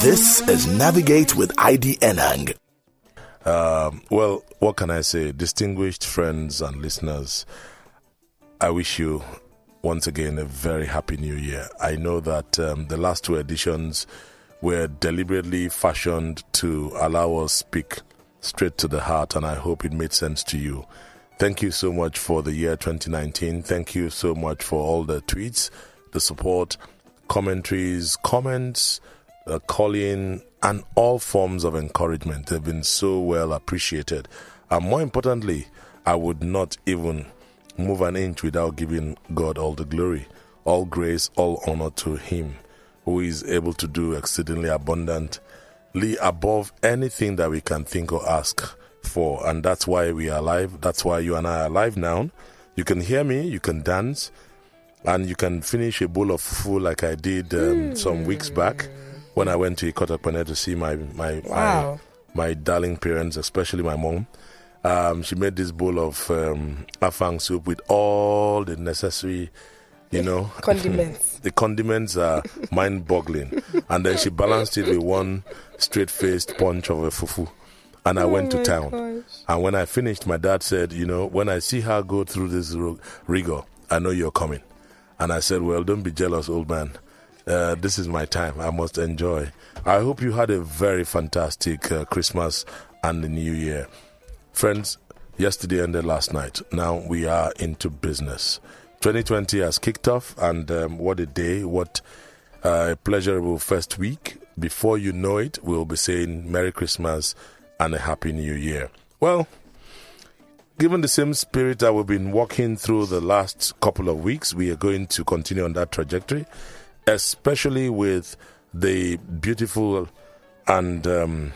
This is Navigate with ID Enang. Um, well, what can I say? Distinguished friends and listeners, I wish you once again a very happy new year. I know that um, the last two editions were deliberately fashioned to allow us speak straight to the heart, and I hope it made sense to you. Thank you so much for the year 2019. Thank you so much for all the tweets, the support, commentaries, comments, uh, calling, and all forms of encouragement. They've been so well appreciated. And more importantly, I would not even move an inch without giving God all the glory, all grace, all honor to Him who is able to do exceedingly abundantly above anything that we can think or ask for. And that's why we are alive. That's why you and I are alive now. You can hear me, you can dance, and you can finish a bowl of fufu like I did um, mm. some weeks back when I went to Ikot Ekpene to see my my, wow. my, my darling parents, especially my mom. Um, she made this bowl of um, afang soup with all the necessary, you know, condiments. the condiments are mind-boggling, and then she balanced it with one straight-faced punch of a fufu. And I oh went to town. Gosh. And when I finished, my dad said, "You know, when I see her go through this rigor, I know you're coming." And I said, Well, don't be jealous, old man. Uh, this is my time. I must enjoy. I hope you had a very fantastic uh, Christmas and the New Year. Friends, yesterday ended last night. Now we are into business. 2020 has kicked off, and um, what a day, what a pleasurable first week. Before you know it, we'll be saying Merry Christmas and a Happy New Year. Well, Given the same spirit that we've been walking through the last couple of weeks, we are going to continue on that trajectory, especially with the beautiful and um,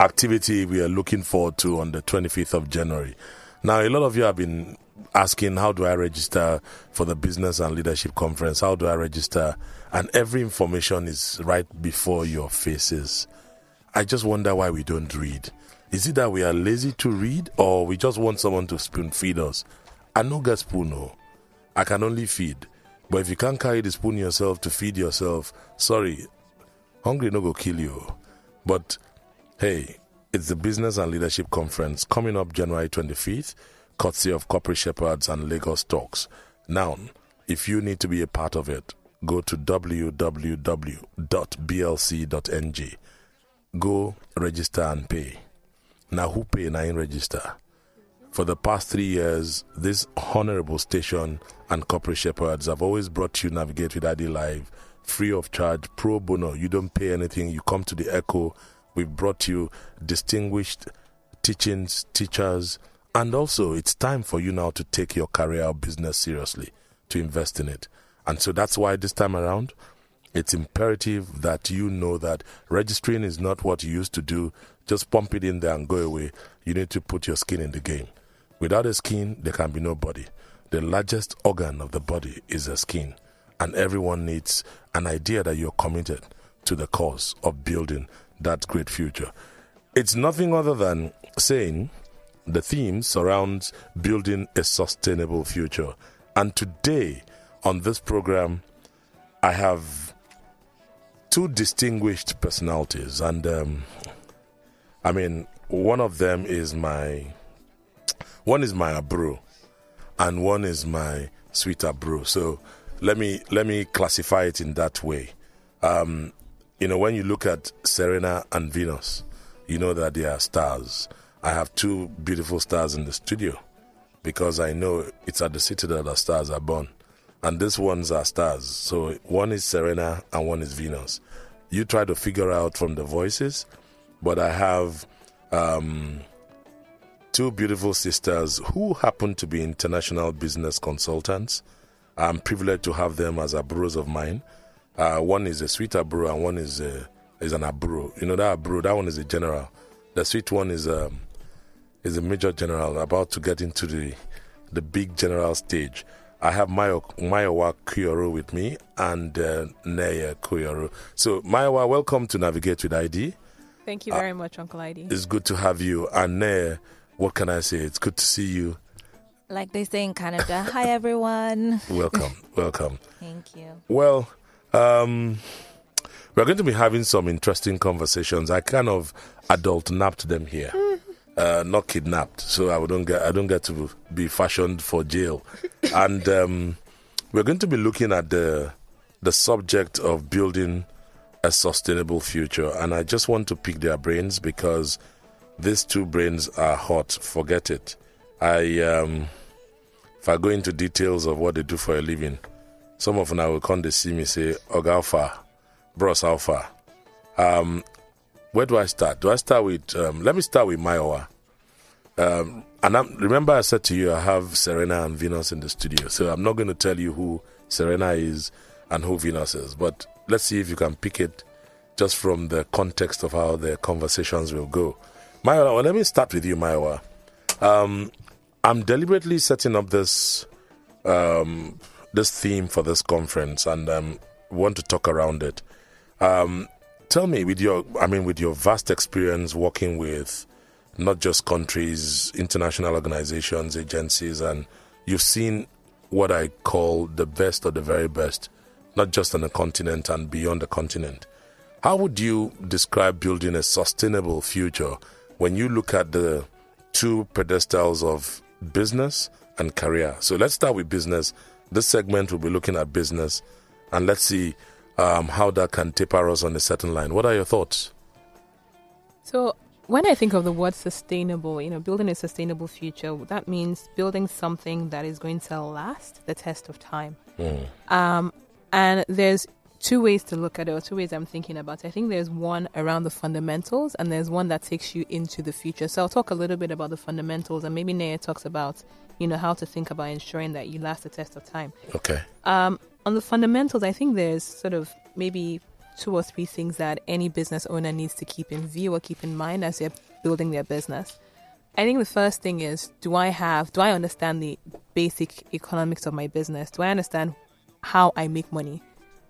activity we are looking forward to on the 25th of January. Now, a lot of you have been asking, How do I register for the Business and Leadership Conference? How do I register? And every information is right before your faces. I just wonder why we don't read. Is it that we are lazy to read or we just want someone to spoon feed us? I no get spoon, no. I can only feed. But if you can't carry the spoon yourself to feed yourself, sorry, hungry no go kill you. But hey, it's the Business and Leadership Conference coming up January 25th, courtesy of Corporate Shepherds and Lagos Talks. Now, if you need to be a part of it, go to www.blc.ng. Go register and pay. Now, who pay Now, in register? For the past three years, this honorable station and corporate shepherds have always brought you Navigate with ID Live free of charge, pro bono. You don't pay anything. You come to the Echo. We've brought you distinguished teachings, teachers, and also it's time for you now to take your career or business seriously, to invest in it. And so that's why this time around, it's imperative that you know that registering is not what you used to do. Just pump it in there and go away. You need to put your skin in the game. Without a skin, there can be no body. The largest organ of the body is the skin, and everyone needs an idea that you're committed to the cause of building that great future. It's nothing other than saying the theme surrounds building a sustainable future. And today on this program, I have two distinguished personalities, and um, I mean, one of them is my one is my bro, and one is my sweeter bro. So let me let me classify it in that way. Um, you know, when you look at Serena and Venus, you know that they are stars. I have two beautiful stars in the studio because I know it's at the citadel that the stars are born and these ones are stars. So one is Serena and one is Venus. You try to figure out from the voices, but I have um, two beautiful sisters who happen to be international business consultants. I'm privileged to have them as abros of mine. Uh, one is a sweet abro and one is a, is an abro. You know that abro, that one is a general. The sweet one is a um, is a major general about to get into the the big general stage. I have Mayo, Mayowa Kuyoro with me and uh, Naya Kuyoro. So, Mayowa, welcome to Navigate with ID. Thank you very uh, much, Uncle ID. It's good to have you. And Naya, what can I say? It's good to see you. Like they say in Canada, hi everyone. welcome, welcome. Thank you. Well, um, We're going to be having some interesting conversations. I kind of adult napped them here. Uh, not kidnapped, so I don't get I don't get to be fashioned for jail, and um, we're going to be looking at the the subject of building a sustainable future. And I just want to pick their brains because these two brains are hot. Forget it. I um, if I go into details of what they do for a living, some of them will come to see me say, "Oga Alpha, Bros Alpha." Um, where do I start? Do I start with? Um, let me start with Mayowa. Um, and I'm, remember, I said to you, I have Serena and Venus in the studio, so I'm not going to tell you who Serena is and who Venus is, but let's see if you can pick it just from the context of how the conversations will go. Maya, well, let me start with you, Maya. Um, I'm deliberately setting up this um, this theme for this conference, and um, want to talk around it. Um, tell me, with your, I mean, with your vast experience working with not just countries, international organizations, agencies, and you've seen what I call the best of the very best, not just on the continent and beyond the continent. How would you describe building a sustainable future when you look at the two pedestals of business and career? So let's start with business. This segment will be looking at business, and let's see um, how that can taper us on a certain line. What are your thoughts? So, when I think of the word sustainable, you know, building a sustainable future, that means building something that is going to last the test of time. Mm. Um, and there's two ways to look at it, or two ways I'm thinking about it. I think there's one around the fundamentals, and there's one that takes you into the future. So I'll talk a little bit about the fundamentals, and maybe Naya talks about, you know, how to think about ensuring that you last the test of time. Okay. Um, on the fundamentals, I think there's sort of maybe two or three things that any business owner needs to keep in view or keep in mind as they're building their business. I think the first thing is do I have, do I understand the basic economics of my business? Do I understand how I make money?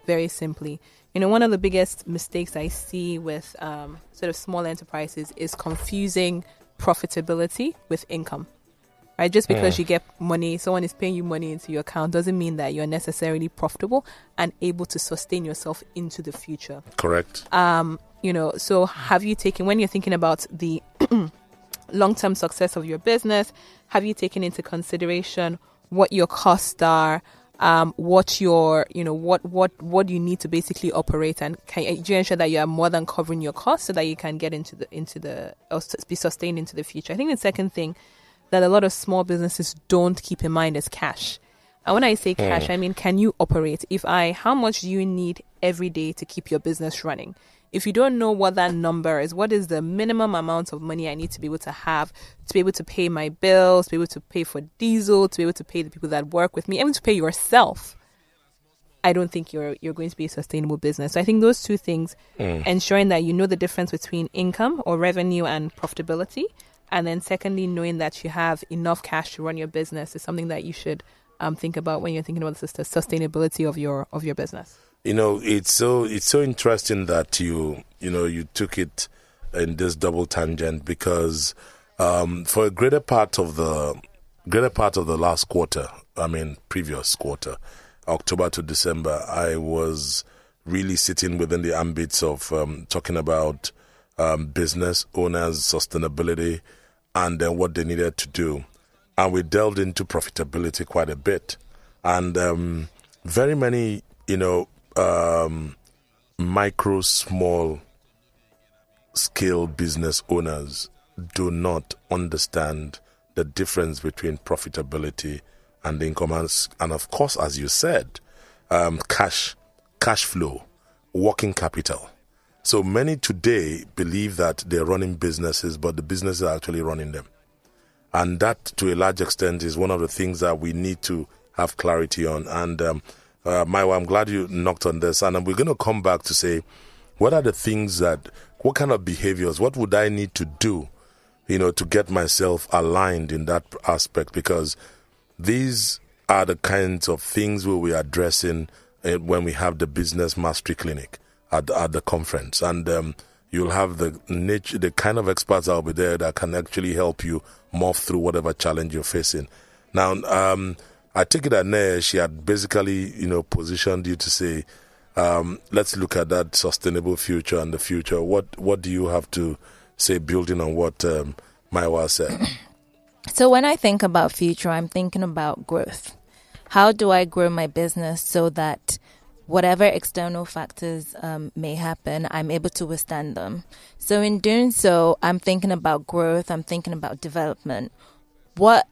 Very simply. You know, one of the biggest mistakes I see with um, sort of small enterprises is confusing profitability with income. Right? Just because Yeah. you get money, someone is paying you money into your account doesn't mean that you're necessarily profitable and able to sustain yourself into the future Correct. um, you know, so have you taken when you're thinking about the long-term success of your business, have you taken into consideration what your costs are, um, what your, you know, what what what you need to basically operate, and can you ensure that you are more than covering your costs so that you can get into the into the or be sustained into the future. I think the second thing that a lot of small businesses don't keep in mind is cash. And when I say cash, I mean, can you operate? If I, how much do you need every day to keep your business running? If you don't know what that number is, what is the minimum amount of money I need to be able to have to be able to pay my bills, to be able to pay for diesel, to be able to pay the people that work with me, even to pay yourself? I don't think you're you're going to be a sustainable business. So I think those two things, ensuring that you know the difference between income or revenue and profitability, and then secondly, knowing that you have enough cash to run your business is something that you should um, think about when you're thinking about the sus- sustainability of your of your business. You know, it's so it's so interesting that you you know you took it in this double tangent because um, for a greater part of the greater part of the last quarter, I mean previous quarter, October to December, I was really sitting within the ambits of um, talking about um, business owners, sustainability, and then what they needed to do. And we delved into profitability quite a bit. And um, very many, you know, um, micro, small scale business owners do not understand the difference between profitability and income. And, of course, as you said, um, cash, cash flow, working capital. So many today believe that they're running businesses, but the businesses are actually running them. And that, to a large extent, is one of the things that we need to have clarity on. And um, uh, Mayowa, I'm glad you knocked on this. And we're going to come back to say, what are the things that, what kind of behaviors, what would I need to do, you know, to get myself aligned in that aspect? Because these are the kinds of things we will be addressing uh, when we have the business mastery clinic at, at the conference. And um, you'll have the niche, the kind of experts that will be there that can actually help you morph through whatever challenge you're facing. Now, um, I take it that Naya, she had basically, you know, positioned you to say, Um, let's look at that sustainable future and the future. What what do you have to say, building on what um, Mayowa said? So when I think about future, I'm thinking about growth. How do I grow my business so that whatever external factors um, may happen, I'm able to withstand them. So in doing so, I'm thinking about growth. I'm thinking about development. What